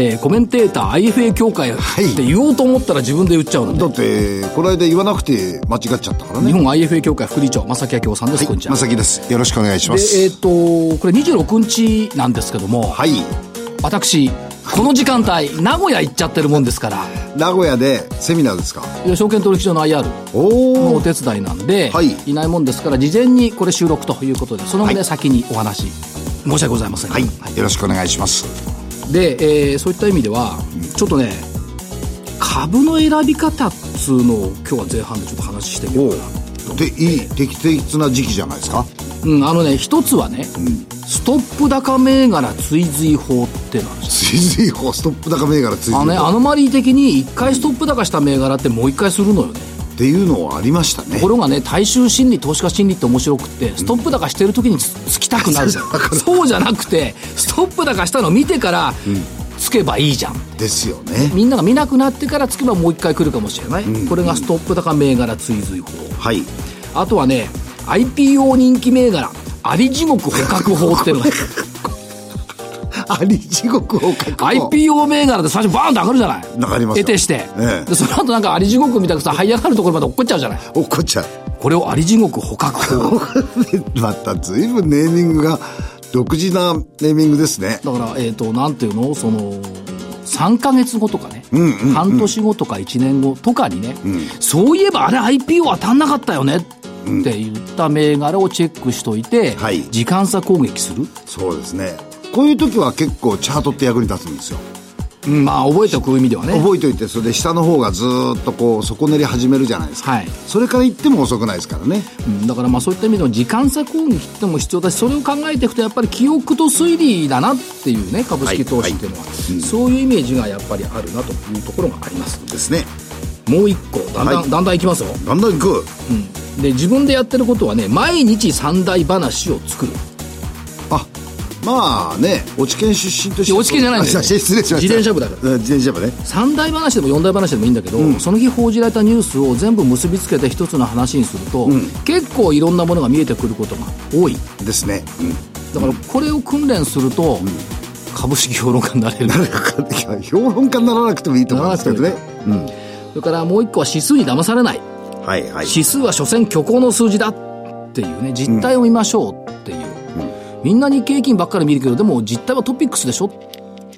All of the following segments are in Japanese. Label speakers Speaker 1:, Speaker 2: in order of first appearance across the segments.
Speaker 1: えーコメンテーター IFA 協会って言おうと思ったら自分で言っちゃうのね、
Speaker 2: だって、この間言わなくて間違っちゃったからね。
Speaker 1: 日本 IFA 協会副理長正木明夫さんです、こんにちは
Speaker 2: まさきです。よろしくお願いしま。
Speaker 1: ですえっ、とこれ26日なんですけども、
Speaker 2: はい。
Speaker 1: 私この時間帯名古屋行っちゃってるもんですから
Speaker 2: 名古屋でセミナーですか？
Speaker 1: いや証券取引所の IR の
Speaker 2: お
Speaker 1: お手伝いなんで、
Speaker 2: はい
Speaker 1: い、ないもんですから事前にこれ収録ということでその旨
Speaker 2: はい
Speaker 1: 先にお話申し訳ございませんが
Speaker 2: はい。よろしくお願いします。
Speaker 1: で、えーそういった意味ではちょっとね株の選び方っつうのを今日は前半でちょっと話してみようかな
Speaker 2: で、いい、適切な時期じゃないですか？
Speaker 1: うん、あのね一つはね、ストップ高銘柄追随法ってのがあ
Speaker 2: 追随法、ストップ高銘柄追随法。
Speaker 1: あのねアノマリー的に一回ストップ高した銘柄ってもう一回するのよね
Speaker 2: っていうのはありましたね。
Speaker 1: とこ。ろがね大衆心理投資家心理って面白くってストップ高してる時につつきたくなるじゃん。そうじゃなくてストップ高したのを見てからつけばいいじゃん。
Speaker 2: ですよね。
Speaker 1: みんなが見なくなってからつけばもう一回来るかもしれない、これがストップ高銘柄追随法
Speaker 2: はい。
Speaker 1: あとはね IPO 人気銘柄あり地獄捕獲法っていうのが
Speaker 2: あり地獄を確保。
Speaker 1: IPO 銘柄で最初バーンと上がるじゃない。
Speaker 2: 上がりますよ。
Speaker 1: 得てして、
Speaker 2: ええ。
Speaker 1: でその後なんかあり地獄みたくさ這い上がるところまで落っこっちゃうじゃない。
Speaker 2: 落っこっちゃう。
Speaker 1: これをあり地獄捕獲。法
Speaker 2: また随分ネーミングが独自なネーミングですね。
Speaker 1: だからえっ、となんていうの？その3ヶ月後とかね、半年後とか1年後とかにね、そういえばあれ IPO 当たんなかったよね。って言った銘柄をチェックしといて、
Speaker 2: はい。
Speaker 1: 時間差攻撃する、
Speaker 2: そうですね。こういう時は結構チャートって役に立つんですよ。
Speaker 1: うんまあ覚えておく意味ではね。
Speaker 2: 覚えておいてそれで下の方がずーっとこう底練り始めるじゃないですか、
Speaker 1: はい。
Speaker 2: それから言っても遅くないですからね。
Speaker 1: うんだからまあそういった意味での時間差攻撃ってのも必要だしそれを考えていくとやっぱり記憶と推理だなっていうね株式投資っていうのは、そういうイメージがやっぱりあるなというところがあります
Speaker 2: ですね
Speaker 1: もう一個だんだん、
Speaker 2: はい。
Speaker 1: だんだんいきますよ。
Speaker 2: だんだんいく。
Speaker 1: で自分でやってることはね毎日三大話を作る。
Speaker 2: あまあね落ち研出身として。
Speaker 1: 落研じゃないんだよ
Speaker 2: あ失礼しました。
Speaker 1: 自転車部だから。
Speaker 2: うん自転車部ね。
Speaker 1: 三大話でも四大話でもいいんだけど、その日報じられたニュースを全部結びつけて一つの話にすると、結構いろんなものが見えてくることが多い。
Speaker 2: ですね、うん、
Speaker 1: だからこれを訓練すると、株式評論家になれる。
Speaker 2: 評論家にならなくてもいいと思うんですけどね。うん。
Speaker 1: それからもう一個は指数に騙されない。
Speaker 2: はいはい。
Speaker 1: 指数は所詮虚構の数字だっていうね実態を見ましょうっていう、みんな日経平均ばっかり見るけどでも実態はトピックスでしょ？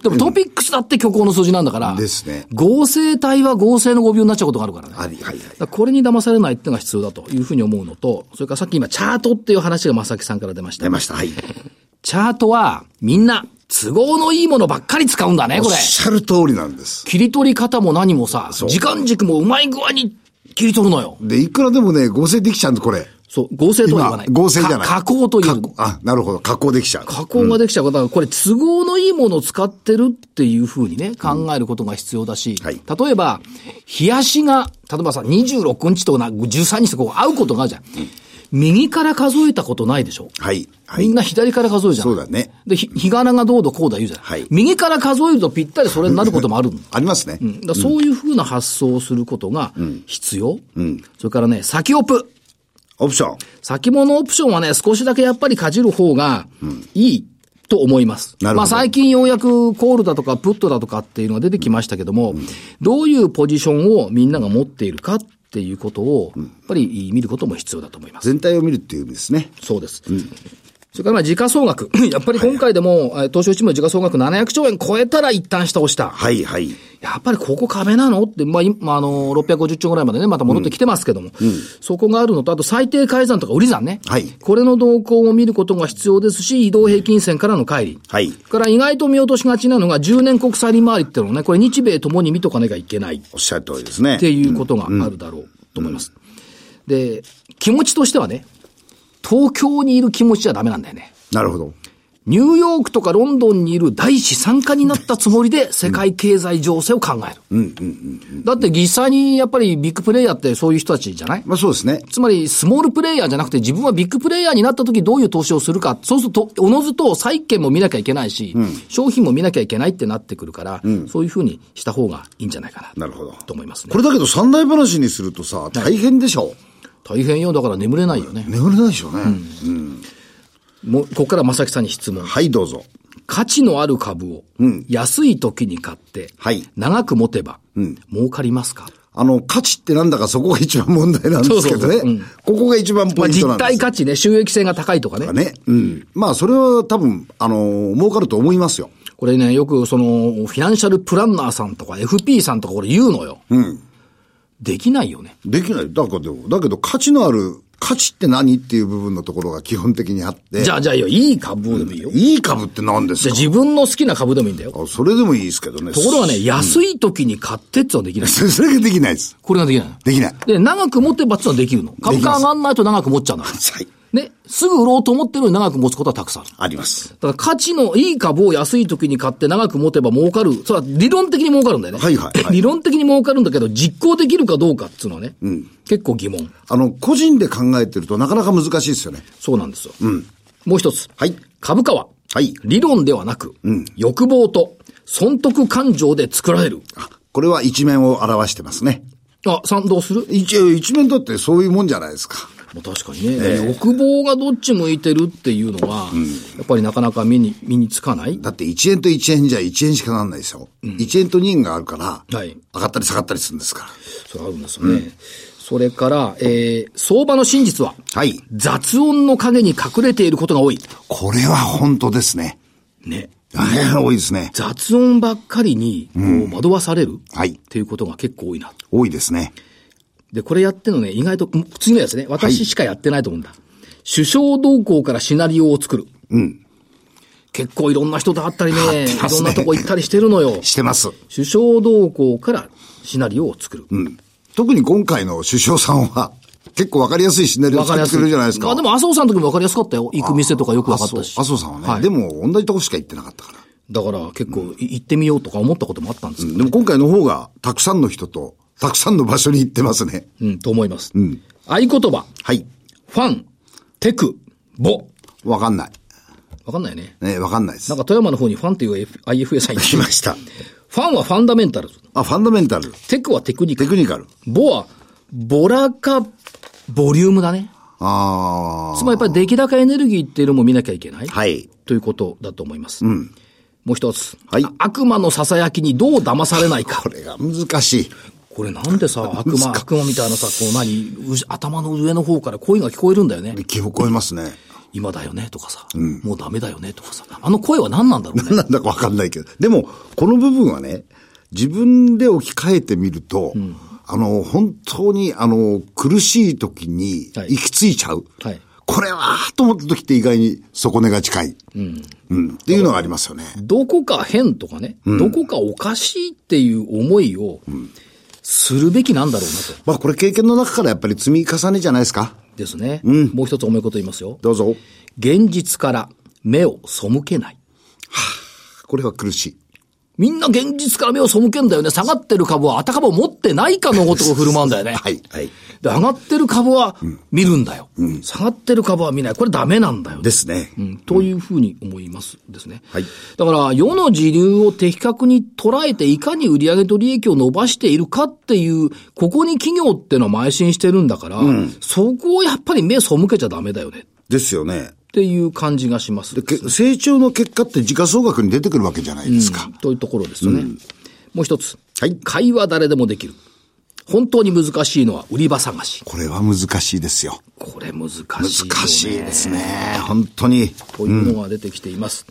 Speaker 1: でもトピックスだって虚構の数字なんだから、
Speaker 2: ですね。
Speaker 1: 合成体は合成の語尾になっちゃうことがあるからね。
Speaker 2: ありはいはい。
Speaker 1: だからこれに騙されないっていうのが必要だというふうに思うのと、それからさっき今チャートっていう話が正木さんから出ました。
Speaker 2: 出ました。はい。
Speaker 1: チャートはみんな都合のいいものばっかり使うんだね、
Speaker 2: おっ
Speaker 1: これ。
Speaker 2: しゃる通りなんです。
Speaker 1: 切り取り方も何もさ、時間軸もうまい具合に切り取るのよ。
Speaker 2: でいくらでもね合成できちゃうんでこれ
Speaker 1: そう、合成とは言わない。
Speaker 2: 合成じゃない。
Speaker 1: か加工という。
Speaker 2: あなるほど。加工できちゃう。
Speaker 1: 加工ができちゃう。から、これ都合のいいものを使ってるっていうふうにね、考えることが必要だし、
Speaker 2: はい。
Speaker 1: 例えば、冷やしが、例えばさ、26日とかな13日とこう合うことがあるじゃん。右から数えたことないでしょ？
Speaker 2: はい。はい。
Speaker 1: みんな左から数えるじゃん。
Speaker 2: そうだね。
Speaker 1: で、ひ、日柄がどうだこうだ言うじゃん。
Speaker 2: はい。
Speaker 1: 右から数えるとぴったりそれになることもある。
Speaker 2: ありますね、
Speaker 1: うん。だそういうふうな発想をすることが必要。それからね、先オプ。
Speaker 2: オプション
Speaker 1: 先物オプションはね、少しだけやっぱりかじる方がいいと思います。
Speaker 2: なるほど
Speaker 1: まあ最近ようやくコールだとかプットだとかっていうのが出てきましたけども、どういうポジションをみんなが持っているかっていうことを、やっぱり見ることも必要だと思います。
Speaker 2: 全体を見るっていう意味ですね
Speaker 1: そうです。それからまあ時価総額。やっぱり今回でも、えー東証一部の時価総額700兆円超えたら一旦下押した。
Speaker 2: はいはい
Speaker 1: やっぱりここ壁なのって、まあ、今、あの、650兆ぐらいまでね、また戻ってきてますけども、そこがあるのと、あと最低改ざんとか売り算ね。
Speaker 2: はい
Speaker 1: これの動向を見ることが必要ですし、移動平均線からの乖離。
Speaker 2: はい
Speaker 1: から意外と見落としがちなのが、10年国債利回りっていうのをね、これ日米ともに見とかなきゃいけないっ
Speaker 2: おっしゃる通りですね
Speaker 1: ていうことがあるだろうと思います。で、気持ちとしてはね、東京にいる気持ちじゃダメなんだよね。
Speaker 2: なるほど
Speaker 1: ニューヨークとかロンドンにいる大資産家になったつもりで世界経済情勢を考える。だって実際にやっぱりビッグプレイヤーってそういう人たちじゃない？
Speaker 2: まあそうですね。
Speaker 1: つまり、スモールプレイヤーじゃなくて、自分はビッグプレイヤーになった時どういう投資をするか、そうすると、おのずと債券も見なきゃいけないし、商品も見なきゃいけないってなってくるから、そういうふうにした方がいいんじゃないかな。
Speaker 2: なるほど
Speaker 1: と思いますね
Speaker 2: こ。れだけど三大話にするとさ、大変でしょ？
Speaker 1: 大変よ。だから眠れないよね。
Speaker 2: 眠れないでしょうね。
Speaker 1: もう、ここから正木さんに質問。
Speaker 2: はい、どうぞ。
Speaker 1: 価値のある株を、安い時に買って、
Speaker 2: はい
Speaker 1: 長く持てば、儲かりますか？
Speaker 2: あの、価値ってなんだかそこが一番問題なんですけどね。
Speaker 1: そうそうそううん
Speaker 2: ここが一番
Speaker 1: まあ、
Speaker 2: ポイントなんです。
Speaker 1: 実体価値ね、収益性が高いとかね。
Speaker 2: ね。うん。まあ、それは多分、あの、儲かると思いますよ。
Speaker 1: これね、よくその、フィナンシャルプランナーさんとか FP さんとかこれ言うのよ。できないよね。
Speaker 2: できない。だけど、だけど価値のある、価値って何っていう部分のところが基本的にあって。
Speaker 1: じゃあ、じゃあいい株でもいいよ。
Speaker 2: いい株って何ですか？
Speaker 1: じゃあ自分の好きな株でもいいんだよ。
Speaker 2: あそれでもいいですけどね。
Speaker 1: ところがね、安い時に買ってってのはできない。
Speaker 2: それができないです。
Speaker 1: これができないの？
Speaker 2: できない。
Speaker 1: で、長く持ってばってのはできるの？株価上がんないと長く持っちゃうの？
Speaker 2: はい。
Speaker 1: ね、すぐ売ろうと思ってるのに長く持つことはたくさんある。
Speaker 2: あります。
Speaker 1: だから価値のいい株を安い時に買って長く持てば儲かる。それは理論的に儲かるんだよね。
Speaker 2: はいはいはい
Speaker 1: 理論的に儲かるんだけど、実行できるかどうかっていうのはね、結構疑問。
Speaker 2: あの、個人で考えてるとなかなか難しいですよね。
Speaker 1: そうなんですよ。もう一つ。
Speaker 2: はい。
Speaker 1: 株価は、
Speaker 2: はい。
Speaker 1: 理論ではなく、欲望と損得感情で作られる。
Speaker 2: あこれは一面を表してますね。
Speaker 1: あ、賛同する？
Speaker 2: 一応、一面だってそういうもんじゃないですか。
Speaker 1: もう確かにね、欲望がどっち向いてるっていうのは、やっぱりなかなか身に、身につかない？
Speaker 2: だって1円と1円じゃ1円しかなんないですよ。1円と2円があるから、
Speaker 1: はい
Speaker 2: 上がったり下がったりするんですから。
Speaker 1: それあるんですよね。それから、えー、相場の真実は、
Speaker 2: はい。
Speaker 1: 雑音の陰に隠れていることが多い。
Speaker 2: これは本当ですね。
Speaker 1: ね。
Speaker 2: 多いですね。
Speaker 1: 雑音ばっかりに、こう、惑わされる、
Speaker 2: はい
Speaker 1: っていうことが結構多いな。
Speaker 2: 多いですね。
Speaker 1: で、これやってるのね、意外と、次のやつね、私しかやってないと思うんだ。首相動向からシナリオを作る。結構いろんな人と会ったりね、
Speaker 2: ね
Speaker 1: ろんなとこ行ったりしてるのよ。
Speaker 2: してます。
Speaker 1: 首相動向からシナリオを作る。
Speaker 2: 特に今回の首相さんは、結構わかりやすいシナリオを作ってくれるじゃないですか。
Speaker 1: まあでも、麻生さんの時もわかりやすかったよ。行く店とかよくわかったし。
Speaker 2: 麻生さんはね、
Speaker 1: はい
Speaker 2: でも同じとこしか行ってなかったから。
Speaker 1: だから結構い行ってみようとか思ったこともあったんですけど、
Speaker 2: でも今回の方が、たくさんの人と、たくさんの場所に行ってますね。
Speaker 1: うん、と思います。合言葉、
Speaker 2: はい。
Speaker 1: ファン、テク、ボ。
Speaker 2: わかんない。
Speaker 1: わかんないよね。
Speaker 2: ね、わかんないです
Speaker 1: なん。か富山の方にファンっていう F- IFA さん
Speaker 2: 来ました。
Speaker 1: ファンはファンダメンタルズ。
Speaker 2: あ、ファンダメンタル。
Speaker 1: テクはテクニカル。
Speaker 2: テクニカル。
Speaker 1: ボは、ボラか、ボリュームだね。
Speaker 2: あ
Speaker 1: つまりやっぱり出来高エネルギーっていうのも見なきゃいけない。
Speaker 2: あ。はい。
Speaker 1: ということだと思います。もう一つ。
Speaker 2: はい
Speaker 1: 悪魔の囁きにどう騙されないか
Speaker 2: こ。れが難しい。
Speaker 1: これなんでさ、悪魔、悪魔みたいなさ、こう何、う頭の上の方から声が聞こえるんだよね。
Speaker 2: 聞こえますね。
Speaker 1: 今だよねとかさ、もうダメだよねとかさ、あの声は何なんだろうね。
Speaker 2: なんだかわかんないけど。でも、この部分はね、自分で置き換えてみると、あの、本当に、あの、苦しい時に
Speaker 1: はい
Speaker 2: 行き着いちゃう。
Speaker 1: はい
Speaker 2: これは、と思った時って意外に底根が近い。うん。っていうのがありますよね。
Speaker 1: どこか変とかね、どこかおかしいっていう思いを、するべきなんだろうなと。
Speaker 2: まあ、これ経験の中からやっぱり積み重ねじゃないですか。
Speaker 1: ですね。もう一つ重いこと言いますよ。
Speaker 2: どうぞ。
Speaker 1: 現実から目を背けない。
Speaker 2: これは苦しい。
Speaker 1: みんな現実から目を背けんだよね。下がってる株は、あた株を持ってないかのごとく振る舞うんだよね。
Speaker 2: はい、はい。
Speaker 1: で、上がってる株は見るんだよ。下がってる株は見ない。これダメなんだよ。
Speaker 2: ですね。
Speaker 1: うん、というふうに思いますですね。
Speaker 2: はい
Speaker 1: だから、世の時流を的確に捉えて、いかに売上と利益を伸ばしているかっていう、ここに企業ってのは邁進してるんだから、そこをやっぱり目背けちゃダメだよね。
Speaker 2: ですよね。
Speaker 1: っていう感じがします。
Speaker 2: でけ成長の結果って時価総額に出てくるわけじゃないですか。
Speaker 1: というところですよね。もう一つ。
Speaker 2: はい
Speaker 1: 会話誰でもできる。本当に難しいのは売り場探し。
Speaker 2: これは難しいですよ。
Speaker 1: これ難しいよね。
Speaker 2: 難しいですね。本当に。
Speaker 1: というのが出てきています。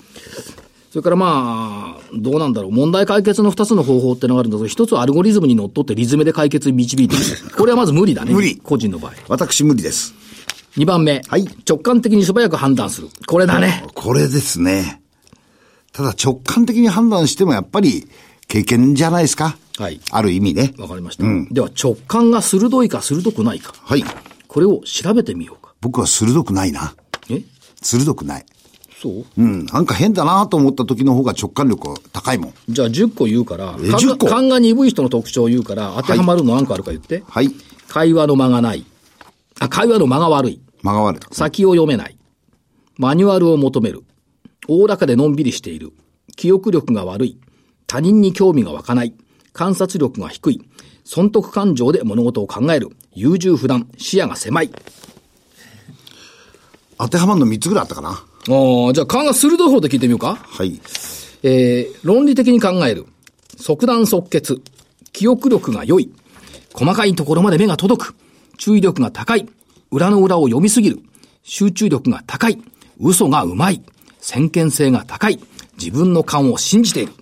Speaker 1: それからまあ、どうなんだろう。問題解決の二つの方法ってのがあるんだけど、一つはアルゴリズムにのっとってリズムで解決に導いていく。これはまず無理だね。
Speaker 2: 無理
Speaker 1: 個人の場合。
Speaker 2: 私無理です。
Speaker 1: 二番目。
Speaker 2: はい
Speaker 1: 直感的に素早く判断する。これだね。
Speaker 2: これですね。ただ直感的に判断してもやっぱり経験じゃないですか。
Speaker 1: はい
Speaker 2: ある意味ね。
Speaker 1: わかりました。では直感が鋭いか鋭くないか。
Speaker 2: はい。
Speaker 1: これを調べてみようか。
Speaker 2: 僕は鋭くないな。
Speaker 1: え？
Speaker 2: 鋭くない。
Speaker 1: そう？
Speaker 2: うん。なんか変だなと思った時の方が直感力高いもん。
Speaker 1: じゃあ10個言うから、
Speaker 2: え10個？
Speaker 1: 勘が鈍い人の特徴を言うから、当てはまるの何個あるか言って。
Speaker 2: はい。
Speaker 1: 会話の間がない。あ、会話の間が悪い。
Speaker 2: 間が悪い。
Speaker 1: 先を読めない。マニュアルを求める。おおらかでのんびりしている。記憶力が悪い。他人に興味が湧かない。観察力が低い。損得感情で物事を考える。優柔不断。視野が狭い。
Speaker 2: 当てはまるの3つぐらいあったかな。
Speaker 1: ああ、じゃあ勘が鋭い方で聞いてみようか。
Speaker 2: はい。
Speaker 1: えー、論理的に考える。即断即決。記憶力が良い。細かいところまで目が届く。注意力が高い。裏の裏を読みすぎる。集中力が高い。嘘がうまい。先見性が高い。自分の勘を信じている。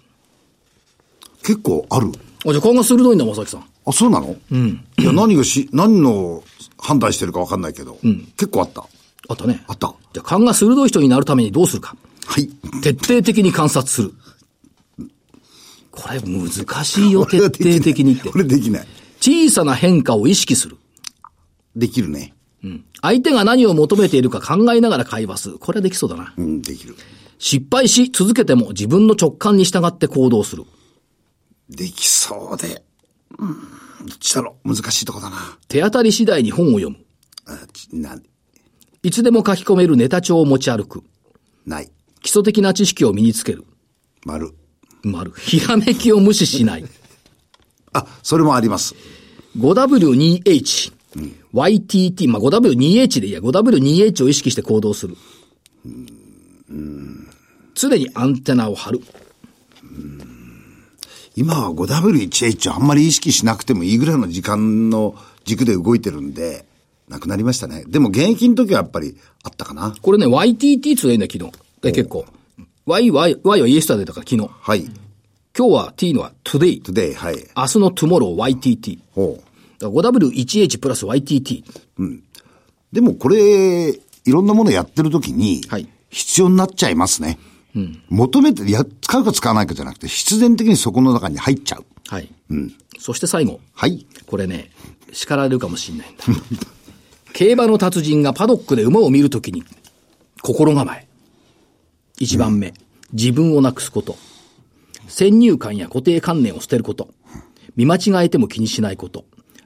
Speaker 2: 結構ある。
Speaker 1: あ、じゃあ勘が鋭いんだ、正木さん。
Speaker 2: あ、そうなの？うん。いや、何がし、何の判断してるか分かんないけど、結構あった。
Speaker 1: あったね。
Speaker 2: あった。
Speaker 1: じゃあ勘が鋭い人になるためにどうするか。
Speaker 2: はい。
Speaker 1: 徹底的に観察する。これ難しいよ、徹底的にって
Speaker 2: こ。れできない。
Speaker 1: 小さな変化を意識する。
Speaker 2: できるね。
Speaker 1: 相手が何を求めているか考えながら会話する。これはできそうだな。
Speaker 2: うん、できる。
Speaker 1: 失敗し続けても自分の直感に従って行動する。
Speaker 2: できそうで。うん。どっちだろう。難しいとこだな。
Speaker 1: 手当たり次第に本を読む。
Speaker 2: あちな、
Speaker 1: いつでも書き込めるネタ帳を持ち歩く。
Speaker 2: ない。
Speaker 1: 基礎的な知識を身につける。
Speaker 2: 丸。
Speaker 1: 丸。ひらめきを無視しない。
Speaker 2: あ、それもあります。
Speaker 1: 5W2H。YTT。まあ、5W2H でいいや。5W2H を意識して行動する。常にアンテナを張る。
Speaker 2: 今は 5W1H あんまり意識しなくてもいいぐらいの時間の軸で動いてるんで、なくなりましたね。でも現役の時はやっぱりあったかな。
Speaker 1: これね、YTT つえんだよ、昨日。え結構。Y、Y、Y はイエスタデーだから昨日。
Speaker 2: はい。
Speaker 1: 今日は T のは Today。
Speaker 2: today, はい。
Speaker 1: 明日の Tomorrow YTT。
Speaker 2: ほう。
Speaker 1: だから 5W1H プラス YTT。
Speaker 2: でもこれ、いろんなものやってる時に
Speaker 1: はい、
Speaker 2: 必要になっちゃいますね。求めて、や、使うか使わないかじゃなくて、必然的にそこの中に入っちゃう。
Speaker 1: はい。そして最後。
Speaker 2: はい。
Speaker 1: これね、叱られるかもしれないんだ。競馬の達人がパドックで馬を見るときに、心構え。一番目、自分をなくすこと。先入観や固定観念を捨てること。見間違えても気にしないこと。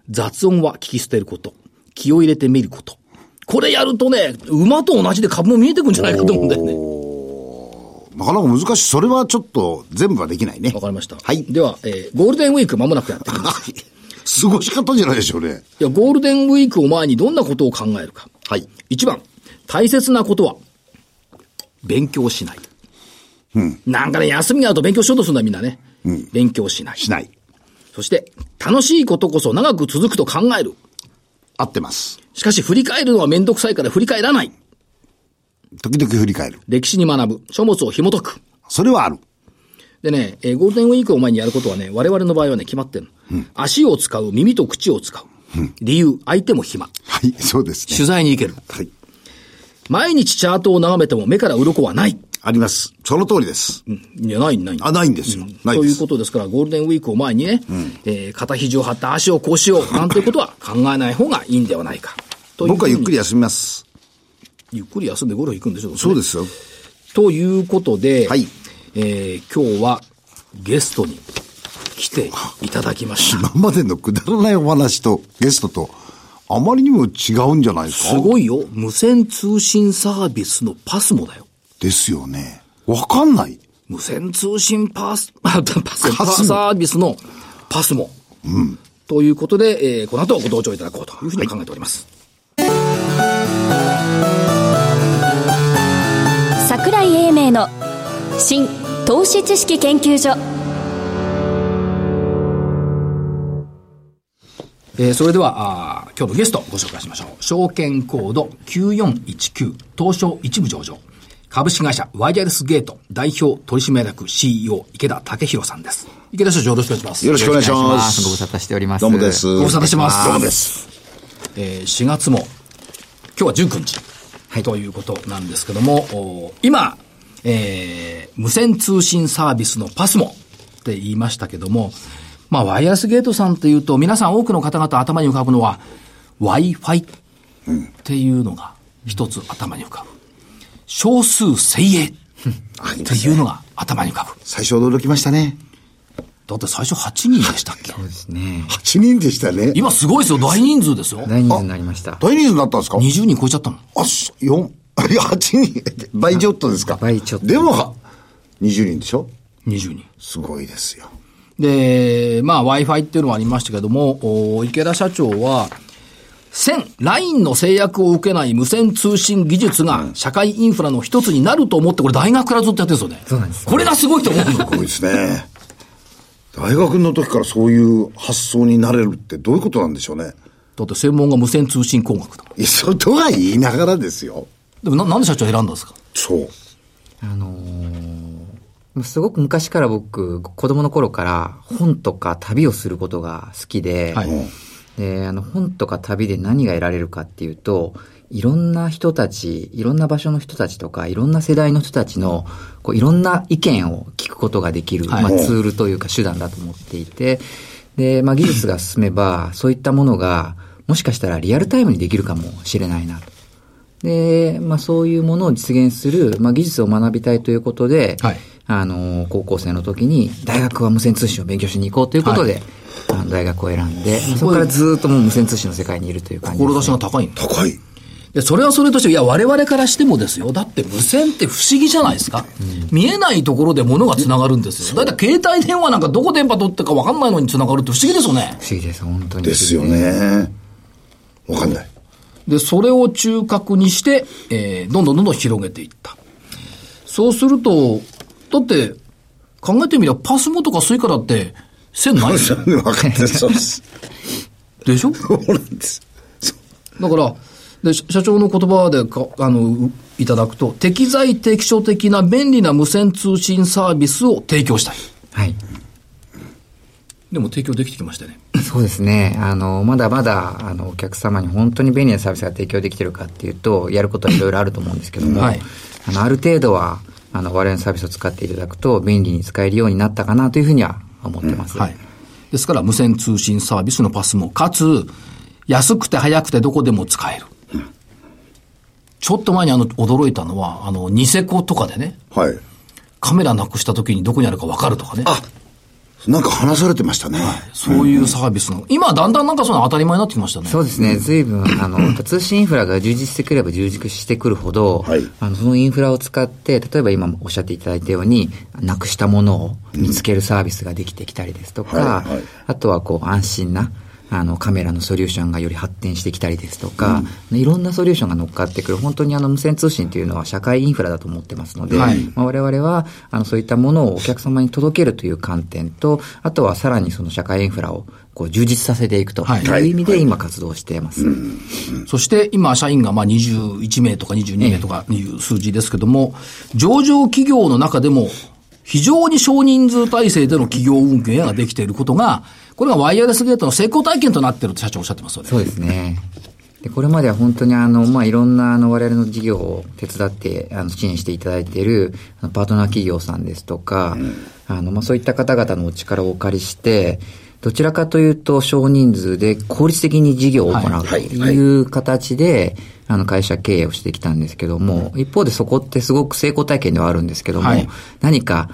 Speaker 1: 雑音は聞き捨てること。気を入れてみること。これやるとね、馬と同じで株も見えてくんじゃないかと思うんだよね。
Speaker 2: なかなか難しい。それはちょっと全部はできないね。
Speaker 1: わかりました。
Speaker 2: はい。
Speaker 1: では、えーゴールデンウィーク間もなくやってきます。
Speaker 2: 過ごし方じゃないでしょうね。
Speaker 1: いや、ゴールデンウィークを前にどんなことを考えるか。
Speaker 2: はい。
Speaker 1: 一番、大切なことは、勉強しない。なんかね、休みがあると勉強しようとするんだ、みんなね。勉強しない。
Speaker 2: しない。
Speaker 1: そして、楽しいことこそ長く続くと考える。
Speaker 2: 合ってます。
Speaker 1: しかし、振り返るのはめんどくさいから振り返らない。
Speaker 2: 時々振り返る。
Speaker 1: 歴史に学ぶ。書物を紐解く。
Speaker 2: それはある。
Speaker 1: でね、えーゴールデンウィークを前にやることはね、我々の場合はね、決まってるの。足を使う、耳と口を使う。理由、相手も暇。
Speaker 2: はい、そうですね。
Speaker 1: 取材に行ける。
Speaker 2: はい。
Speaker 1: 毎日チャートを眺めても目から鱗はない。
Speaker 2: あります。その通りです。
Speaker 1: いや、ない、ない。
Speaker 2: あ、ないんですよ。ない
Speaker 1: という。ことですから、ゴールデンウィークを前にね、えー肩肘を張って足をこうしよう、なんていうことは考えない方がいいんではないか。という
Speaker 2: 僕はゆっく
Speaker 1: り。
Speaker 2: り休みます。
Speaker 1: ゆっくり休んでゴルフ行くんでしょ
Speaker 2: そうですよ。
Speaker 1: ということで、
Speaker 2: はい
Speaker 1: えー今日はゲストに来ていただきました。
Speaker 2: 今までのくだらないお話とゲストと、あまりにも違うんじゃないですか？
Speaker 1: すごいよ。無線通信サービスのパスモだよ。
Speaker 2: ですよね。わかんない。
Speaker 1: 無線通信パス、あ パス、パ
Speaker 2: パスモ
Speaker 1: サービスのパスモ。ということで、えーこの後ご登場いただこうというふうに考えております。
Speaker 3: 桜井英明の新投資知識研究所
Speaker 1: えーそれでは、あー今日のゲストご紹介しましょう。証券コード9419東証一部上場。株式会社ワイヤレスゲート代表取締役 CEO 池田武宏さんです。池田社長よろしくお願いします。
Speaker 2: よろしくお願いします。
Speaker 4: ご無沙汰しております。
Speaker 2: どうもです。
Speaker 1: ご無沙汰してます
Speaker 2: どうもです。
Speaker 1: えー4月も、今日は19日、ということなんですけども、お今、えー無線通信サービスのパスモって言いましたけども、まあ、ワイヤレスゲートさんっていうと、皆さん多くの方々頭に浮かぶのは、Wi-Fi っていうのが一つ頭に浮かぶ。少数精鋭っていうのが頭に浮かぶ。
Speaker 2: 最初驚きましたね。
Speaker 1: だって最初8人でしたっけ？
Speaker 4: そうですね。
Speaker 2: 8人でしたね。
Speaker 1: 今すごいですよ。大人数ですよ。
Speaker 4: 大人数になりました。
Speaker 2: 大人数になったんですか
Speaker 1: ？20人超えちゃったの。
Speaker 2: あ、す4、いや、8人、倍ちょっとですか？
Speaker 4: 倍ちょっと
Speaker 2: でも、は20人でしょ
Speaker 1: ？20人。
Speaker 2: すごいですよ。
Speaker 1: で、まあ Wi-Fi っていうのはありましたけども、お池田社長は、線、ラインの制約を受けない無線通信技術が社会インフラの一つになると思って、これ大学からずっとやってるんですよね。
Speaker 4: そうなんです
Speaker 1: これがすごいと思うの。
Speaker 2: すごいですね。大学の時からそういう発想になれるってどういうことなんでしょうね。
Speaker 1: だって専門が無線通信工学だから。
Speaker 2: いや、そうとは言いながらですよ。
Speaker 1: でもななんで社長選んだんですか？
Speaker 2: そう。
Speaker 4: あのーすごく昔から僕、子供の頃から本とか旅をすることが好きで、
Speaker 1: はい
Speaker 4: で、あの、本とか旅で何が得られるかっていうと、いろんな人たち、いろんな場所の人たちとか、いろんな世代の人たちの、こう、いろんな意見を聞くことができる、
Speaker 1: はい
Speaker 4: まあ、ツールというか手段だと思っていて、で、まあ、技術が進めば、そういったものが、もしかしたらリアルタイムにできるかもしれないなと。で、まあ、そういうものを実現する、まあ、技術を学びたいということで、
Speaker 1: はい
Speaker 4: あの、高校生の時に、大学は無線通信を勉強しに行こうということで、あの大学を選んで、そこからずっともう無線通信の世界にいるという感じです、ね。
Speaker 1: 志が高い。
Speaker 2: 高い。
Speaker 1: で、それはそれとして、いや、我々からしてもですよ。だって無線って不思議じゃないですか。見えないところで物が繋がるんですよ。だいたい携帯電話なんかどこ電波取ってるか分かんないのに繋がるって不思議ですよね。
Speaker 4: 不思議です、本当に。
Speaker 2: ですよ。ね。わかんない。
Speaker 1: で、それを中核にして、えーどんどんどんどん広げていった。そうすると、だって、考えてみればパスモとかスイカだって、線ないですよ。
Speaker 2: 分かってそうです。
Speaker 1: でしょ？
Speaker 2: そうなんです。
Speaker 1: だから、で、社社長の言葉でか、あの、ういただくと、適材適所的な便利な無線通信サービスを提供したい。
Speaker 4: はい。
Speaker 1: でも提供できてきましたね。
Speaker 4: そうですね。あの、まだまだ、あの、お客様に本当に便利なサービスが提供できてるかっていうと、やることはいろいろあると思うんですけども、
Speaker 1: はい
Speaker 4: あの、ある程度は、あの、我々のサービスを使っていただくと、便利に使えるようになったかなというふうには思ってます。
Speaker 1: はい。ですから、無線通信サービスのパスも、かつ、安くて早くてどこでも使える。ちょっと前にあの、驚いたのは、あの、ニセコとかでね、
Speaker 2: はい。
Speaker 1: カメラなくした時にどこにあるか分かるとかね。
Speaker 2: あ、なんか話されてましたね。
Speaker 1: そういうサービスが。今、だんだんなんかその当たり前になってきましたね。
Speaker 4: そうですね。随分、あの、通信インフラが充実してくれば充実してくるほど、
Speaker 2: はい
Speaker 4: あの、そのインフラを使って、例えば今おっしゃっていただいたように、なくしたものを見つけるサービスができてきたりですとか、
Speaker 2: はいはい
Speaker 4: あとはこう、安心な、あの、カメラのソリューションがより発展してきたりですとか、いろんなソリューションが乗っかってくる、本当にあの、無線通信というのは社会インフラだと思ってますので、
Speaker 1: はい。
Speaker 4: まあ、我々は、あの、そういったものをお客様に届けるという観点と、あとはさらにその社会インフラをこう充実させていくと
Speaker 1: はい。
Speaker 4: いう意味で今活動しています。
Speaker 1: そして今、社員がまあ21名とか22名とかいう数字ですけども、上場企業の中でも、非常に少人数体制での企業運営ができていることが、これがワイヤレスゲートの成功体験となっていると社長おっしゃってますよね。
Speaker 4: そうですね。で、これまでは本当にあの、まあ、いろんなあの、我々の事業を手伝って、あの、支援していただいている、あのパートナー企業さんですとか、あの、まあ、そういった方々のお力をお借りして、どちらかというと少人数で効率的に事業を行うと
Speaker 2: はい。
Speaker 4: い。う形で、あの、会社経営をしてきたんですけども、一方でそこってすごく成功体験ではあるんですけども、
Speaker 1: はい。
Speaker 4: 何か、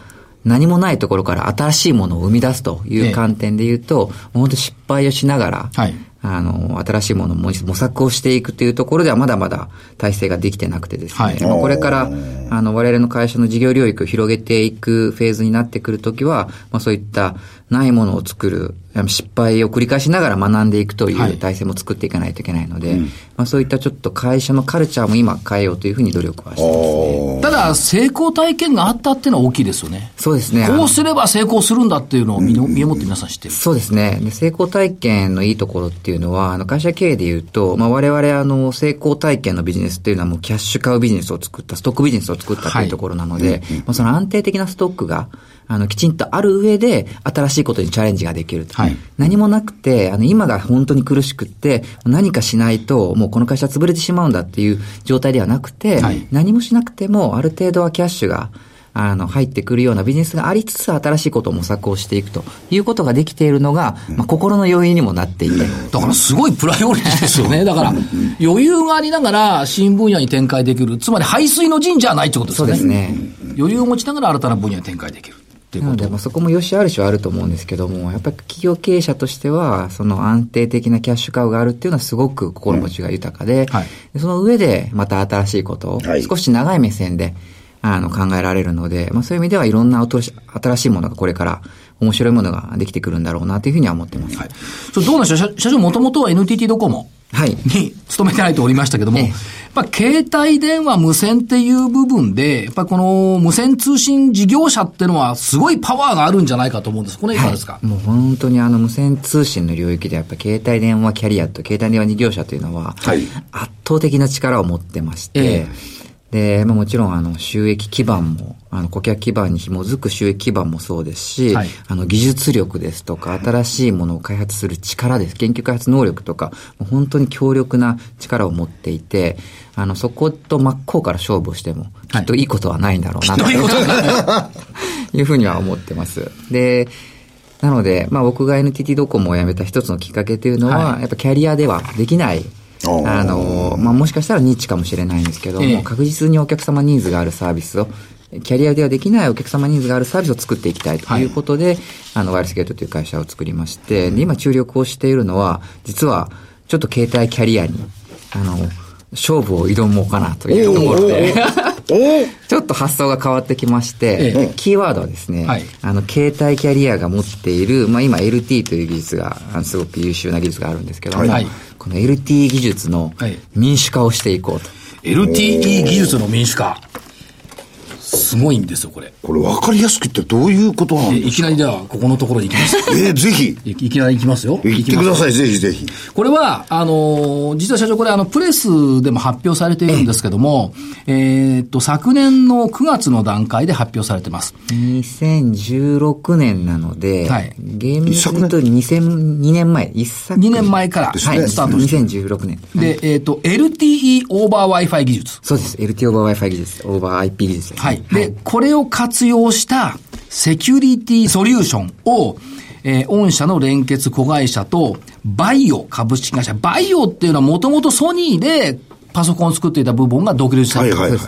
Speaker 4: 何もないところから新しいものを生み出すという観点で言うと、本当失敗をしながら、
Speaker 1: はい。
Speaker 4: あの、新しいものを模索をしていくというところではまだまだ体制ができてなくてですね、
Speaker 1: はい。
Speaker 4: まあこれから、あの、我々の会社の事業領域を広げていくフェーズになってくるときは、まあそういったないものを作る、失敗を繰り返しながら学んでいくとい
Speaker 1: はいう
Speaker 4: 体制も作っていかないといけないので、まあそういったちょっと会社のカルチャーも今変えようというふうに努力はしてますね。
Speaker 1: ただ、成功体験があったっていうのは大きいですよね。
Speaker 4: そうですね。
Speaker 1: こうすれば成功するんだっていうのを身の身をもって皆さん知ってる。
Speaker 4: そうですね。で成功体験のいいところっていうのは、あの会社経営で言うと、まあ、我々あの成功体験のビジネスっていうのはもうキャッシュ買うビジネスを作った、ストックビジネスを作ったというところなので、まあ、その安定的なストックが、あの、きちんとある上で、新しいことにチャレンジができると。
Speaker 1: はい
Speaker 4: 何もなくて、あの、今が本当に苦しくって、何かしないと、もうこの会社潰れてしまうんだっていう状態ではなくて、
Speaker 1: はい
Speaker 4: 何もしなくても、ある程度はキャッシュが、あの、入ってくるようなビジネスがありつつ、新しいことを模索をしていくということができているのが、まあ、心の要因にもなっていて。
Speaker 1: だからすごいプライオリティですよね。だから、余裕がありながら、新分野に展開できる。つまり、排水の陣じゃないってことですね。そうですね。余裕を持ちながら新たな分野に展開できる。
Speaker 4: なので、まあ、そこもよしある種はあると思うんですけども、やっぱり企業経営者としては、その安定的なキャッシュカウがあるっていうのはすごく心持ちが豊かで、うんはい、その上でまた新しいことを少し長い目線で、あの考えられるので、まあ、そういう意味ではいろんな新しいものがこれから面白いものができてくるんだろうなというふうには思ってます。はい、
Speaker 1: それどうなんでしょう社長もともとは NTT ドコモに勤めてないとおりましたけども、はい、やっぱ携帯電話無線っていう部分で、やっぱこの無線通信事業者っていうのはすごいパワーがあるんじゃないかと思うんです。このいかがですか、
Speaker 4: はい、もう本当にあの無線通信の領域でやっぱ携帯電話キャリアと携帯電話事業者というのは、圧倒的な力を持ってまして、えーで、まあ、もちろんあの収益基盤も、あの顧客基盤に紐づく収益基盤もそうですし、はい、あの技術力ですとか、新しいものを開発する力です。研究開発能力とか、本当に強力な力を持っていて、あの、そこと真っ向から勝負をしても、きっといいことはないんだろうな、というふうには思ってます。で、なので、まあ僕が NTT ドコモを辞めた一つのきっかけというのは、はい、やっぱキャリアではできないあの、まあ、もしかしたらニッチかもしれないんですけども、え。え、確実にお客様ニーズがあるサービスを、キャリアではできないお客様ニーズがあるサービスを作っていきたいとい。うことで、はい、あの、ワイルスゲートという会社を作りまして、で、今注力をしているのは、実は、ちょっと携帯キャリアに、あの、勝負を挑もうかなというところで、ちょっと発想が変わってきまして、ええ、キーワードはですね、はい、あの、携帯キャリアが持っている、まあ今 LT という技術が、すごく優秀な技術があるんですけども、はい、この LTE 技術の民主化をしていこうと。
Speaker 1: LTE 技術の民主化。すごいんですよ、これ。
Speaker 2: これ分かりやすく言ってどういうことなんですか？
Speaker 1: いきなりでは、ここのところに行きます。
Speaker 2: えー、ぜひ
Speaker 1: い。いきなり行きますよ。
Speaker 2: 行ってください、ぜひぜひ。
Speaker 1: これは、あの実は社長、これ、あの、プレスでも発表されているんですけども、えー、っと、昨年の9月の段階で発表されてます。
Speaker 4: 2016年なので、はい。厳密に言うと2002年前、一
Speaker 1: 昨年。2年前から、はい、
Speaker 4: スタートして。2016年。
Speaker 1: で、えー、っと、LTE オーバー Wi-Fi 技術。
Speaker 4: そうです。LTE オーバー Wi-Fi 技術。オーバー IP 技術、
Speaker 1: はい。で、これを活用したセキュリティソリューションを、えー、御社の連結子会社と、バイオ株式会社。バイオっていうのはもともとソニーでパソコンを作っていた部分が独立したはいはいはい、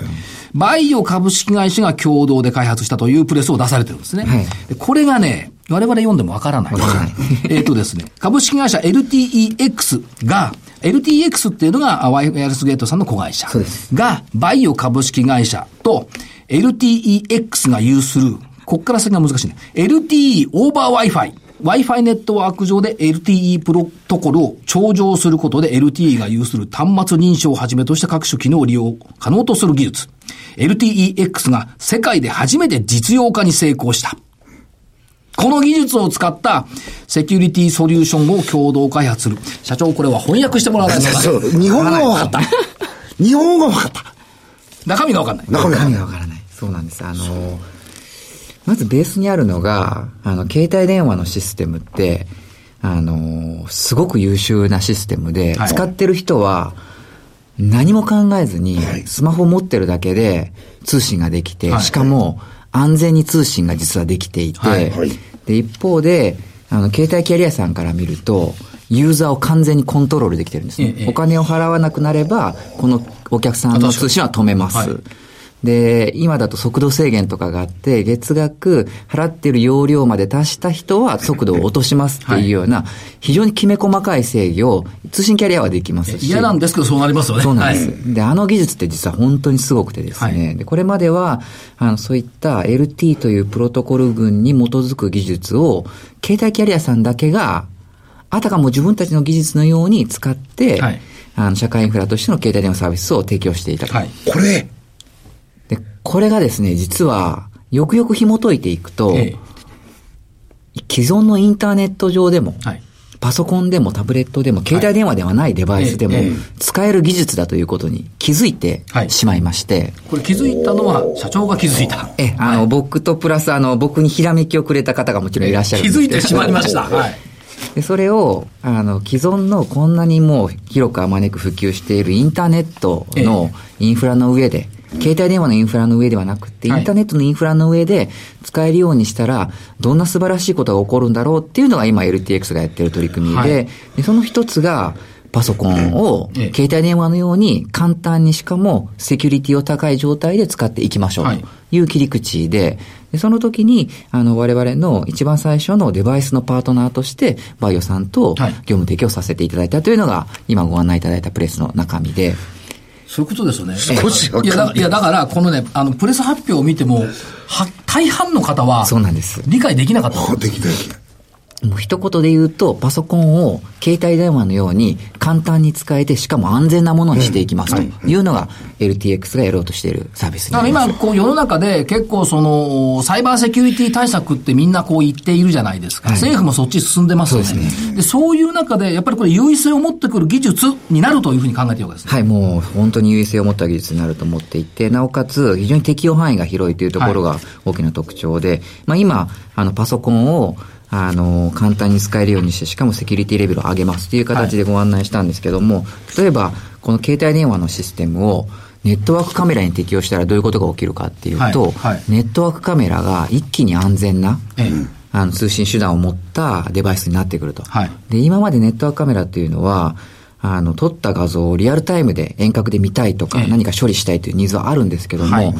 Speaker 1: バイオ株式会社が共同で開発したというプレスを出されてるんですね。はい、これがね、我々読んでもわからない。えっとですね、株式会社 LTEX が、LTEX っていうのがワイヤレスゲートさんの子会社が、バイオ株式会社と、LTEX が有する、こっから先が難しいね。LTE オーバー Wi-Fi。Wi-Fi ネットワーク上で LTE プロトコルを頂上することで LTE が有する端末認証をはじめとした各種機能を利用可能とする技術。LTEX が世界で初めて実用化に成功した。この技術を使ったセキュリティソリューションを共同開発する。社長、これは翻訳してもらわないと。
Speaker 2: そう、日本語が分かった。日本語が分かった。
Speaker 1: 中身が分かんない。
Speaker 4: 中身が分からない。そうなんです。あの、まずベースにあるのが、あの、携帯電話のシステムって、あの、すごく優秀なシステムで、はい、使ってる人は、何も考えずに、スマホを持ってるだけで通信ができて、はい、しかも安全に通信が実はできていて、はい、で、一方で、あの、携帯キャリアさんから見ると、ユーザーを完全にコントロールできてるんですね。お金を払わなくなれば、このお客さんの通信は止めます。で、今だと速度制限とかがあって、月額払ってる容量まで達した人は速度を落としますっていうような、非常にきめ細かい制御を通信キャリアはできますし。
Speaker 1: 嫌なんですけどそうなりますよね。
Speaker 4: そうなんです。はい、で、あの技術って実は本当にすごくてですね、はい、でこれまでは、あの、そういった LT というプロトコル群に基づく技術を、携帯キャリアさんだけが、あたかも自分たちの技術のように使って、はい、あの、社会インフラとしての携帯電話サービスを提供していたと。はい、
Speaker 2: これ
Speaker 4: これがですね、実は、よくよく紐解いていくと、ええ、既存のインターネット上でも、はい、パソコンでもタブレットでも、携帯電話ではないデバイスでも、使える技術だということに気づいてしまいまして。はい、
Speaker 1: これ気づいたのは、社長が気づいた。
Speaker 4: え、あの、はい、僕とプラス、あの、僕にひらめきをくれた方がもちろんいらっしゃる
Speaker 1: 気づいてしまいました。
Speaker 4: はい。で、それを、あの、既存のこんなにもう広くあまねく普及しているインターネットのインフラの上で、携帯電話のインフラの上ではなくて、インターネットのインフラの上で使えるようにしたら、どんな素晴らしいことが起こるんだろうっていうのが今 LTX がやってる取り組みで、はい、でその一つが、パソコンを携帯電話のように簡単にしかもセキュリティを高い状態で使っていきましょうとい。う切り口で、でその時に、あの、我々の一番最初のデバイスのパートナーとして、バイオさんと業務提供させていただいたというのが、今ご案内いただいたプレスの中身で、
Speaker 1: そういうことですよね。少しいやだいや、だから、このね、あの、プレス発表を見ても、は、大半の方は、
Speaker 4: そうなんです。
Speaker 1: 理解できなかった。
Speaker 2: できない。
Speaker 4: もう一言で言うと、パソコンを携帯電話のように簡単に使えて、しかも安全なものにしていきますというのが、LTX がやろうとしているサービスになり
Speaker 1: ます。今、こう世の中で結構その、サイバーセキュリティ対策ってみんなこう言っているじゃないですか。はい、政府もそっち進んでますよね。そうですね。で、そういう中で、やっぱりこれ優位性を持ってくる技術になるというふうに考えているわけですね。
Speaker 4: はい、もう本当に優位性を持った技術になると思っていて、なおかつ非常に適用範囲が広いというところが大きな特徴で、はい、まあ今、あの、パソコンをあの、簡単に使えるようにして、しかもセキュリティレベルを上げますという形でご案内したんですけども、はい、例えば、この携帯電話のシステムを、ネットワークカメラに適用したらどういうことが起きるかっていうと、はいはい、ネットワークカメラが一気に安全な、あの通信手段を持ったデバイスになってくると。はい、で、今までネットワークカメラっていうのは、あの、撮った画像をリアルタイムで遠隔で見たいとか、何か処理したいというニーズはあるんですけども、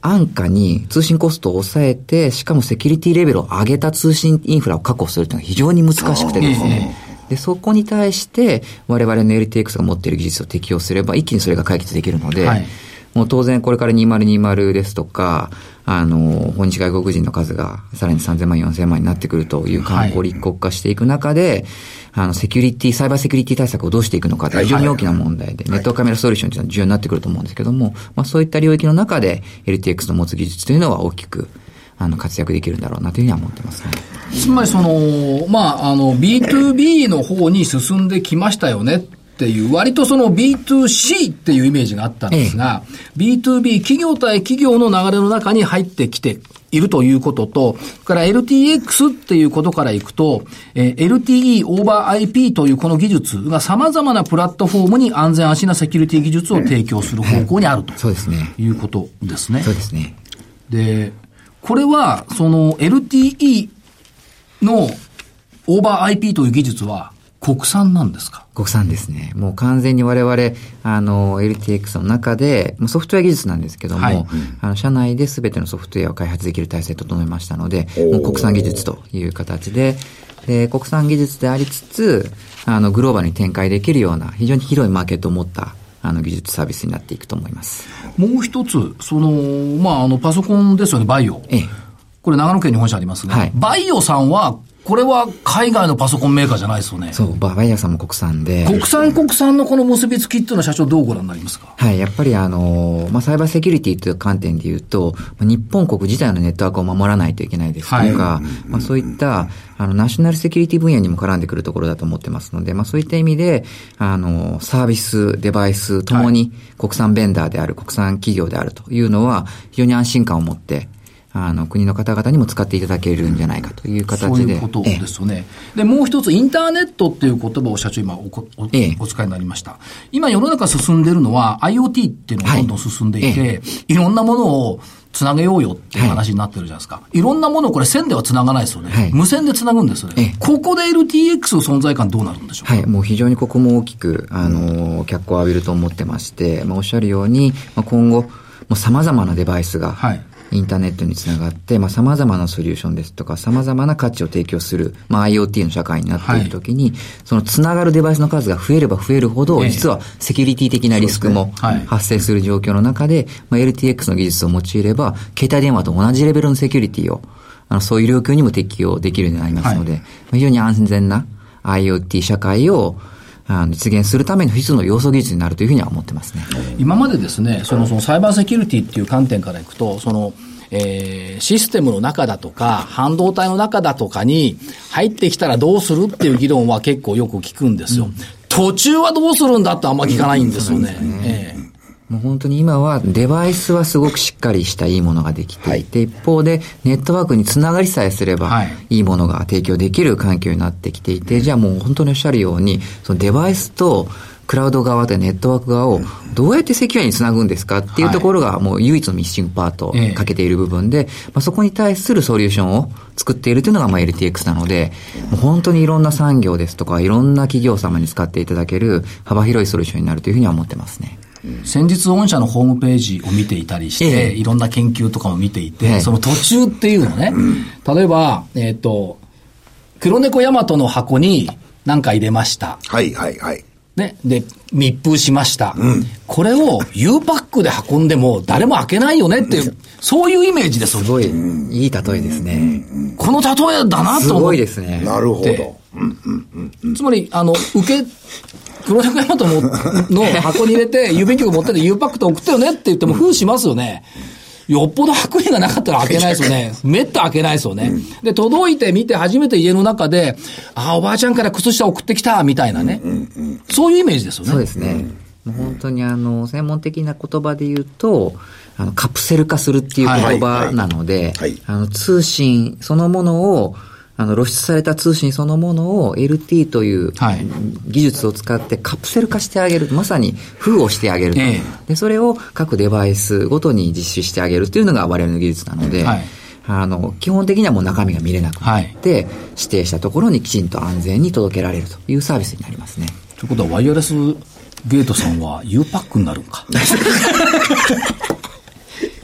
Speaker 4: 安価に通信コストを抑えて、しかもセキュリティレベルを上げた通信インフラを確保するというのは非常に難しくてですね。で、そこに対して、我々の LTX が持っている技術を適用すれば、一気にそれが解決できるので、はい、もう当然これから2020ですとか、あの、訪日外国人の数がさらに3000万、4000万になってくるという観光立国化していく中で、はい、あの、セキュリティ、サイバーセキュリティ対策をどうしていくのかって非常に大きな問題で、ネットカメラソリューションというのは重要になってくると思うんですけども、まあそういった領域の中で LTX の持つ技術というのは大きくあの、活躍できるんだろうなというふうには思ってますね。
Speaker 1: つまりその、まあ、あの、B2B の方に進んできましたよねっていう、割とその B2C っていうイメージがあったんですが、ええ、B2B 企業対企業の流れの中に入ってきているということと、から LTX っていうことからいくと、えー、LTE オーバー IP というこの技術が様々なプラットフォームに安全安心なセキュリティ技術を提供する方向にあると、そうですね。いうことですね。
Speaker 4: そうですね。
Speaker 1: で、これは、その LTE のオーバー IP という技術は国産なんですか？
Speaker 4: 国産ですね。もう完全に我々、あの、LTX の中で、ソフトウェア技術なんですけども、はい、あの、社内で全てのソフトウェアを開発できる体制を整えましたので、もう国産技術という形で、で、国産技術でありつつ、あの、グローバルに展開できるような、非常に広いマーケットを持った、あの、技術サービスになっていくと思います。
Speaker 1: もう一つ、その、まあ、あの、パソコンですよね、バイオ。ええ。これ長野県に本社ありますが、はい、バイオさんはこれは海外のパソコンメーカーじゃないですよね。
Speaker 4: そう、バイヤーさんも国産で。
Speaker 1: 国産国産のこの結びつきっていうのは社長どうご覧になりますか？
Speaker 4: はい、やっぱりあの、まあ、サイバーセキュリティという観点で言うと、日本国自体のネットワークを守らないといけないですとか、はい、まあ、そういった、あの、ナショナルセキュリティ分野にも絡んでくるところだと思ってますので、まあ、そういった意味で、あの、サービス、デバイスともに国産ベンダーである、国産企業であるというのは、非常に安心感を持って、あの、国の方々にも使っていただけるんじゃないかという形で。そう
Speaker 1: いうことですよね。で、もう一つ、インターネットっていう言葉を社長今おおお使いになりました。今世の中進んでるのは IoT っていうのがどんどん進んでいて、はい、いろんなものをつなげようよっていう話になってるじゃないですか。はい、いろんなものをこれ線ではつながないですよね。はい、無線でつなぐんですよね。ここで LTX の存在感どうなるんでしょうか？
Speaker 4: はい、もう非常にここも大きく、あの、脚光を浴びると思ってまして、まあ、おっしゃるように、まあ、今後、もう様々なデバイスが、はい、インターネットにつながって、まあ、様々なソリューションですとか、様々な価値を提供する、まあ、IoT の社会になっているときに、はい、そのつながるデバイスの数が増えれば増えるほど、実はセキュリティ的なリスクも発生する状況の中で、まあ、LTX の技術を用いれば、携帯電話と同じレベルのセキュリティを、あの、そういう領域にも適用できるようになりますので、はい、非常に安全な IoT 社会を、あの実現するための必須の要素技術になるというふうには思ってますね。
Speaker 1: 今までですね、そのそのサイバーセキュリティっていう観点からいくと、その、えー、システムの中だとか、半導体の中だとかに入ってきたらどうするっていう議論は結構よく聞くんですよ。うん、途中はどうするんだってあんま聞かないんですよね。うん、え
Speaker 4: ーもう本当に今はデバイスはすごくしっかりしたいいものができていて、はい、一方でネットワークにつながりさえすれば、い。いものが提供できる環境になってきていて、じゃあもう本当におっしゃるように、そのデバイスとクラウド側でネットワーク側をどうやってセキュアにつなぐんですかっていうところがもう唯一のミッシングパートをかけている部分で、まあ、そこに対するソリューションを作っているというのがまあ LTX なので、もう本当にいろんな産業ですとか、いろんな企業様に使っていただける幅広いソリューションになるというふうには思ってますね。
Speaker 1: 先日御社のホームページを見ていたりして、ええ、いろんな研究とかも見ていて、え、その途中っていうのね、例えば、えっ、ー、と、黒猫ヤマトの箱に何か入れました。
Speaker 2: はいはいはい。
Speaker 1: ね。で、密封しました。うん、これを U パックで運んでも誰も開けないよねっていう、そういうイメージです
Speaker 4: すごい、いい例えですね。
Speaker 1: この例えだなと思って。す
Speaker 4: ごいですね。
Speaker 2: なるほど。
Speaker 1: つまり、あの、受け、黒猫ヤマトのの箱に入れて、郵便局持ってて U パックと送ったよねって言っても封しますよね。よっぽど悪意がなかったら開けないですよね。めった開けないですよね。で、届いてみて初めて家の中で、ああ、おばあちゃんから靴下送ってきた、みたいなね。そういうイメージですよね。
Speaker 4: そうですね。本当にあの、専門的な言葉で言うと、あの、カプセル化するっていう言葉なので、あの、通信そのものを、あの露出された通信そのものを LT という技術を使ってカプセル化してあげる、まさに封をしてあげると、えでそれを各デバイスごとに実施してあげるというのが我々の技術なので、はい、あの基本的にはもう中身が見れなくなって、はい、指定したところにきちんと安全に届けられるというサービスになりますね。
Speaker 1: ということはワイヤレスゲートさんは U パックになるんか。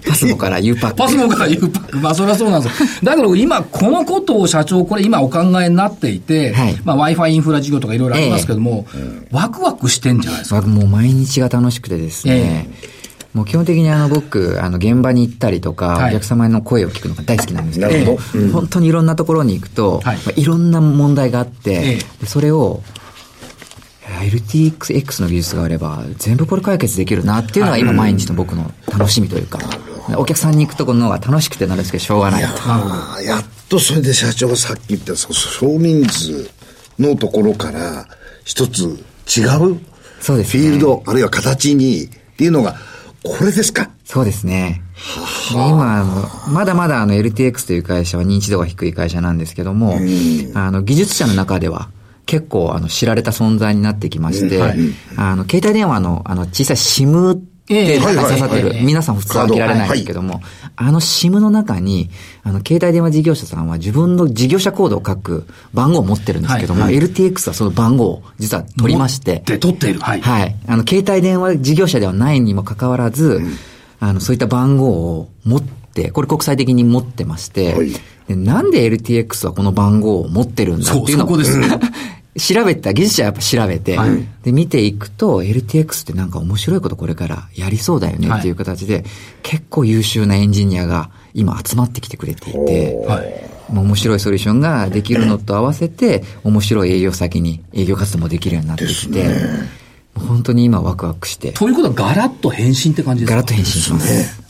Speaker 4: パスモから U パック。
Speaker 1: パスモから U パック。まあ、それはそうなんですだけど、今、このことを社長、これ今お考えになっていて、はい、まあ、Wi-Fi インフラ事業とかいろいろありますけども、えー、ワクワクしてんじゃないですか。
Speaker 4: もう毎日が楽しくてですね。えーもう基本的にあの僕、あの現場に行ったりとか、はい、お客様の声を聞くのが大好きなんですけど、ど本当にいろんなところに行くと、はいまあ、いろんな問題があって、えそれを LTX の技術があれば、全部これ解決できるなっていうのが今毎日の僕の楽しみというか。お客さんに行くところの方が楽しくてなるんですけど、しょうがない
Speaker 2: と。やっとそれで社長がさっき言った少人数のところから一つ違うそうです、ね、フィールド、あるいは形にっていうのが、これですか？
Speaker 4: そうですね。今、あの、まだまだあの LTX という会社は認知度が低い会社なんですけども、あの、技術者の中では、結構あの知られた存在になってきまして、はい、あの携帯電話のあの小さい SIM で刺さってる。皆さん普通は開けられないんですけども、あの SIM の中に、あの、携帯電話事業者さんは自分の事業者コードを書く番号を持ってるんですけども、LTX はその番号を実は取りまして。
Speaker 1: で、取っている。はい。
Speaker 4: はい。あの、携帯電話事業者ではないにもかかわらず、あの、そういった番号を持って、これ国際的に持ってまして、でなんで LTX はこの番号を持ってるんだっていうのを、そこです。調べた、技術者はやっぱ調べて、はい、で、見ていくと、LTX ってなんか面白いことこれからやりそうだよねっていう形で、はい、結構優秀なエンジニアが今集まってきてくれていて、はい、面白いソリューションができるのと合わせて、面白い営業先に営業活動もできるようになってきて、本当に今ワクワクして。
Speaker 1: ということはガラッと変身って感じですか？
Speaker 4: ガラッと変身します。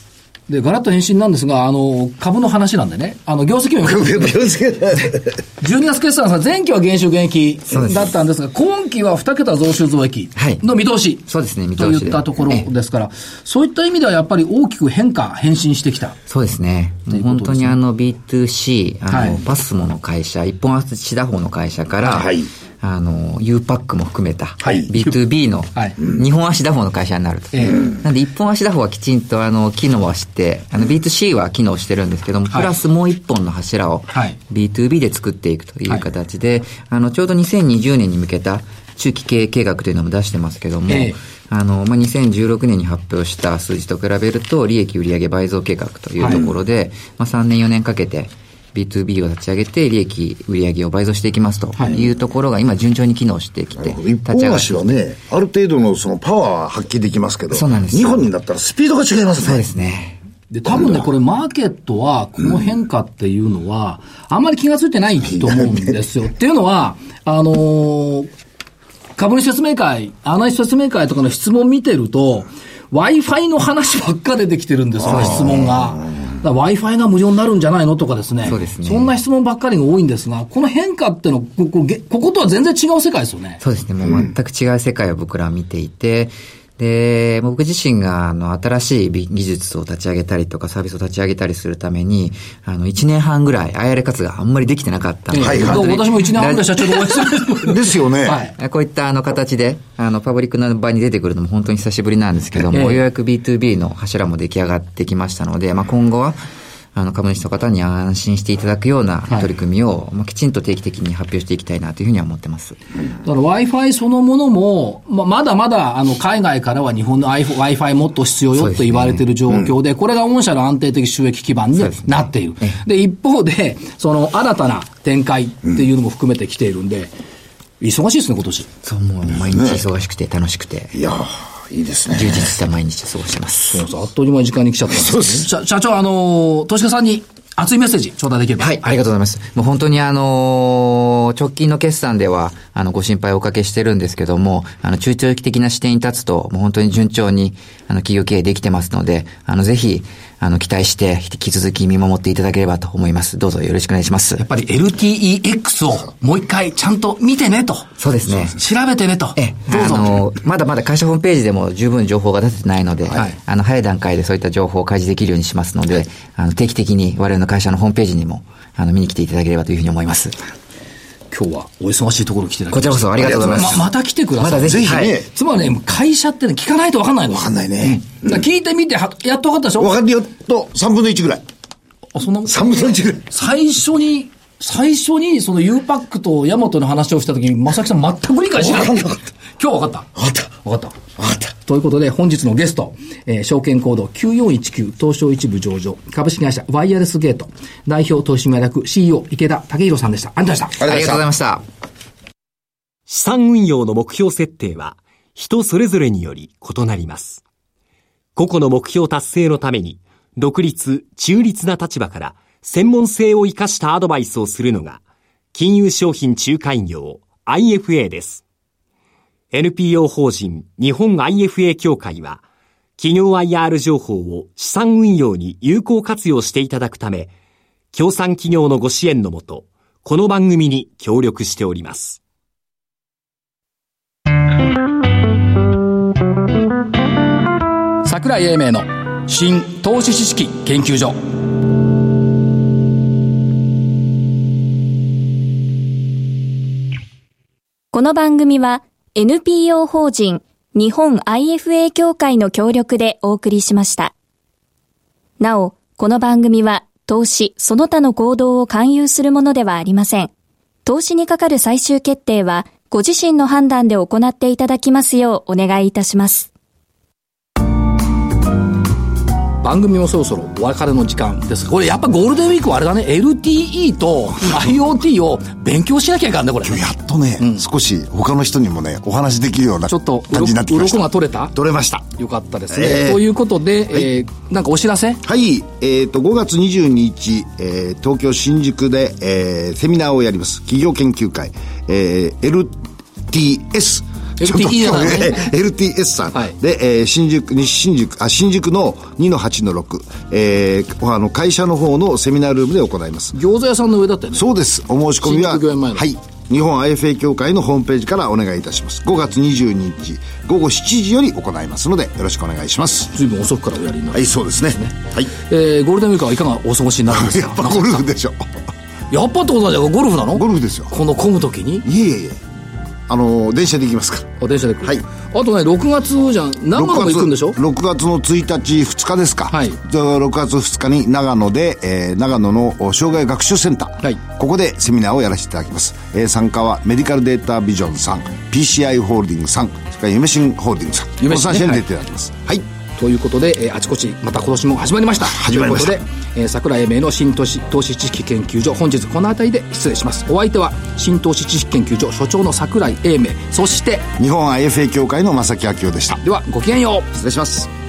Speaker 1: で、ガラッと返信なんですが、あの、株の話なんでね、あの、業績も。12月決算さ、前期は減収減益だったんですが、今期は2桁増収増益の見通し。
Speaker 4: そうですね、見
Speaker 1: 通し。といったところですから、そういった意味ではやっぱり大きく変化、変身してきた。
Speaker 4: そうですね。本当にあの B2C、あの、はい、パスモの会社、一本足打法の会社から、はいあの、U パックも含めた、はい、B2B の、日本足打法の会社になると。なんで、一本足打法はきちんと、あの、機能はして、あの、B2C は機能してるんですけども、プラスもう一本の柱を、B2B で作っていくという形で、あの、ちょうど2020年に向けた中期経営計画というのも出してますけども、あの、まあ、2016年に発表した数字と比べると、利益売上倍増計画というところで、まあ、3年4年かけて、B2B を立ち上げて、利益、売上を倍増していきますというところが、今、順調に機能してきて、
Speaker 2: 一本足はね、ある程度のそのパワーは発揮できますけど、そうなんです2本になったらスピードが違いますね。
Speaker 4: そうですね。
Speaker 1: で、多分ね、これ、マーケットは、この変化っていうのは、あんまり気がついてないと思うんですよ。っていうのは、あのー、株主説明会、アナリスト説明会とかの質問見てると、Wi-Fi の話ばっか出てきてるんですよ、質問が。Wi-Fi が無料になるんじゃないのとかですね。そうですね。そんな質問ばっかりが多いんですが、この変化ってのここ、こことは全然違う世界ですよね。
Speaker 4: そうですね。もう全く違う世界を僕らは見ていて、で、僕自身が、あの、新しい技術を立ち上げたりとか、サービスを立ち上げたりするために、あの、1年半ぐらい、IR 活があんまりできてなかったので、はい
Speaker 1: はい、私も1年半ぐらい社長でお会いす
Speaker 2: る。ですよね。
Speaker 4: はい。こういったあの形で、あの、パブリックな場に出てくるのも本当に久しぶりなんですけども、ようやく B2B の柱も出来上がってきましたので、まあ、今後は、あの、株主の方に安心していただくような取り組みを、まあ、きちんと定期的に発表していきたいなというふうには思ってます。
Speaker 1: だから Wi-Fi そのものも、まあ、まだまだ、あの、海外からは日本の Wi-Fi もっと必要よと言われている状況で、でねうん、これが御社の安定的収益基盤になっている。で、ね、一方で、その新たな展開っていうのも含めてきているんで、忙しいですね、今年。
Speaker 4: そう、もう毎日忙しくて楽しくて。
Speaker 2: いやー。いいですね。
Speaker 4: 充実した毎日過ごしてます。
Speaker 1: そうそう、あっという間に時間に来ちゃったんです、ね、社社長、あのー、投資家さんに熱いメッセージ頂戴できれば。
Speaker 4: はい、ありがとうございます。もう本当にあのー、直近の決算では、あの、ご心配をおかけしてるんですけども、あの、中長期的な視点に立つと、もう本当に順調に、あの、企業経営できてますので、あの、ぜひ、あの、期待して、引き続き見守っていただければと思います。どうぞよろしくお願いします。
Speaker 1: やっぱり LTEX をもう一回ちゃんと見てねと。
Speaker 4: そうですね。
Speaker 1: 調べてねと。
Speaker 4: え、どうぞ。あの、まだまだ会社ホームページでも十分情報が出てないので、はい、あの、早い段階でそういった情報を開示できるようにしますので、はい、あの、定期的に我々の会社のホームページにも、あの、見に来ていただければというふうに思います。
Speaker 1: 今日はお忙しいところ来て
Speaker 4: こちらこそありがとうございます。
Speaker 1: ままた来てください。ま
Speaker 4: たぜひ、はい、
Speaker 1: つまりね、会社ってね、聞かないと分かんないの。
Speaker 2: 分かんないね。
Speaker 1: うん、聞いてみて、やっと分かったでしょ？
Speaker 2: 分かるよと、3分の1ぐらい。
Speaker 1: あ、そんな
Speaker 2: ?3 分の1ぐらい。
Speaker 1: 最初に、最初にその U パックとヤマトの話をしたときに、まさきさん全く理解しなかった。今日分かった。
Speaker 2: 分かった。
Speaker 1: 分かった。分かった。ということで、本日のゲスト、えー、証券コード9419東証一部上場、株式会社ワイヤレスゲート、代表取締役 CEO 池田武宏さんでした。ありがとうございました。
Speaker 4: ありがとうございました。
Speaker 5: 資産運用の目標設定は、人それぞれにより異なります。個々の目標達成のために、独立、中立な立場から専門性を生かしたアドバイスをするのが、金融商品仲介業 IFA です。NPO 法人日本 IFA 協会は、企業 IR 情報を資産運用に有効活用していただくため、協賛企業のご支援のもと、この番組に協力しております。
Speaker 1: 桜井英明の新投資知識研究所
Speaker 3: この番組は NPO 法人日本 IFA 協会の協力でお送りしました。なお、この番組は投資その他の行動を勧誘するものではありません。投資にかかる最終決定はご自身の判断で行っていただきますようお願いいたします。
Speaker 1: 番組もそろそろお別れの時間です。これやっぱゴールデンウィークはあれだね。LTE と IoT を勉強しなきゃいかんねこれ。
Speaker 2: やっとね、うん、少し他の人にもねお話できるような
Speaker 1: ちょっと感じになってきました。
Speaker 2: が
Speaker 1: 取れた？
Speaker 2: 取れました。
Speaker 1: よかったですね、えー、ということで、はい、えー、なんかお知らせ？
Speaker 2: はい。えっ、ー、と5月22日、えー、東京新宿で、えー、セミナーをやります。企業研究会、えー、LTS
Speaker 1: LTE だね。
Speaker 2: LTS さん。はい、で、えー、新宿、西新宿、あ、新宿の2の8の6、えー、あの、会社の方のセミナールームで行います。
Speaker 1: 餃子屋さんの上だったよね。
Speaker 2: そうです。お申し込みは、はい。日本 IFA 協会のホームページからお願いいたします。5月22日午後7時より行いますので、よろしくお願いします。
Speaker 1: 随分遅くからおやりになる、
Speaker 2: はい、そうですね。はい。
Speaker 1: えー、ゴールデンウィークはいかがお過ごしになるんですか？
Speaker 2: やっぱゴルフでしょ。
Speaker 1: やっぱってことなんじゃゴルフなの？
Speaker 2: ゴルフですよ。
Speaker 1: この混む時に？
Speaker 2: いえいえいえ。あの電車で行きますか
Speaker 1: ら。あ電車で行く。
Speaker 2: はい。
Speaker 1: あとね6月じゃん。長野も行くんでしょ
Speaker 2: ？6, 6月の1日2日ですか。はい。じゃあ6月2日に長野で、えー、長野の障害学習センター、はい、ここでセミナーをやらせていただきます、えー、参加はメディカルデータビジョンさん PCI ホールディングさんそれから夢新ホールディングさん。この3社に出ていただきます、はい、はい
Speaker 1: ということで、えー、あちこちまた今年も始まりました。
Speaker 2: 始まりました。というこ
Speaker 1: とで、えー、桜井英明の新投資投資知識研究所本日この辺りで失礼します。お相手は新投資知識研究所所長の桜井英明。そして
Speaker 2: 日本 IFA 協会の正木明夫でした。
Speaker 1: ではごきげんよ
Speaker 2: う。失礼します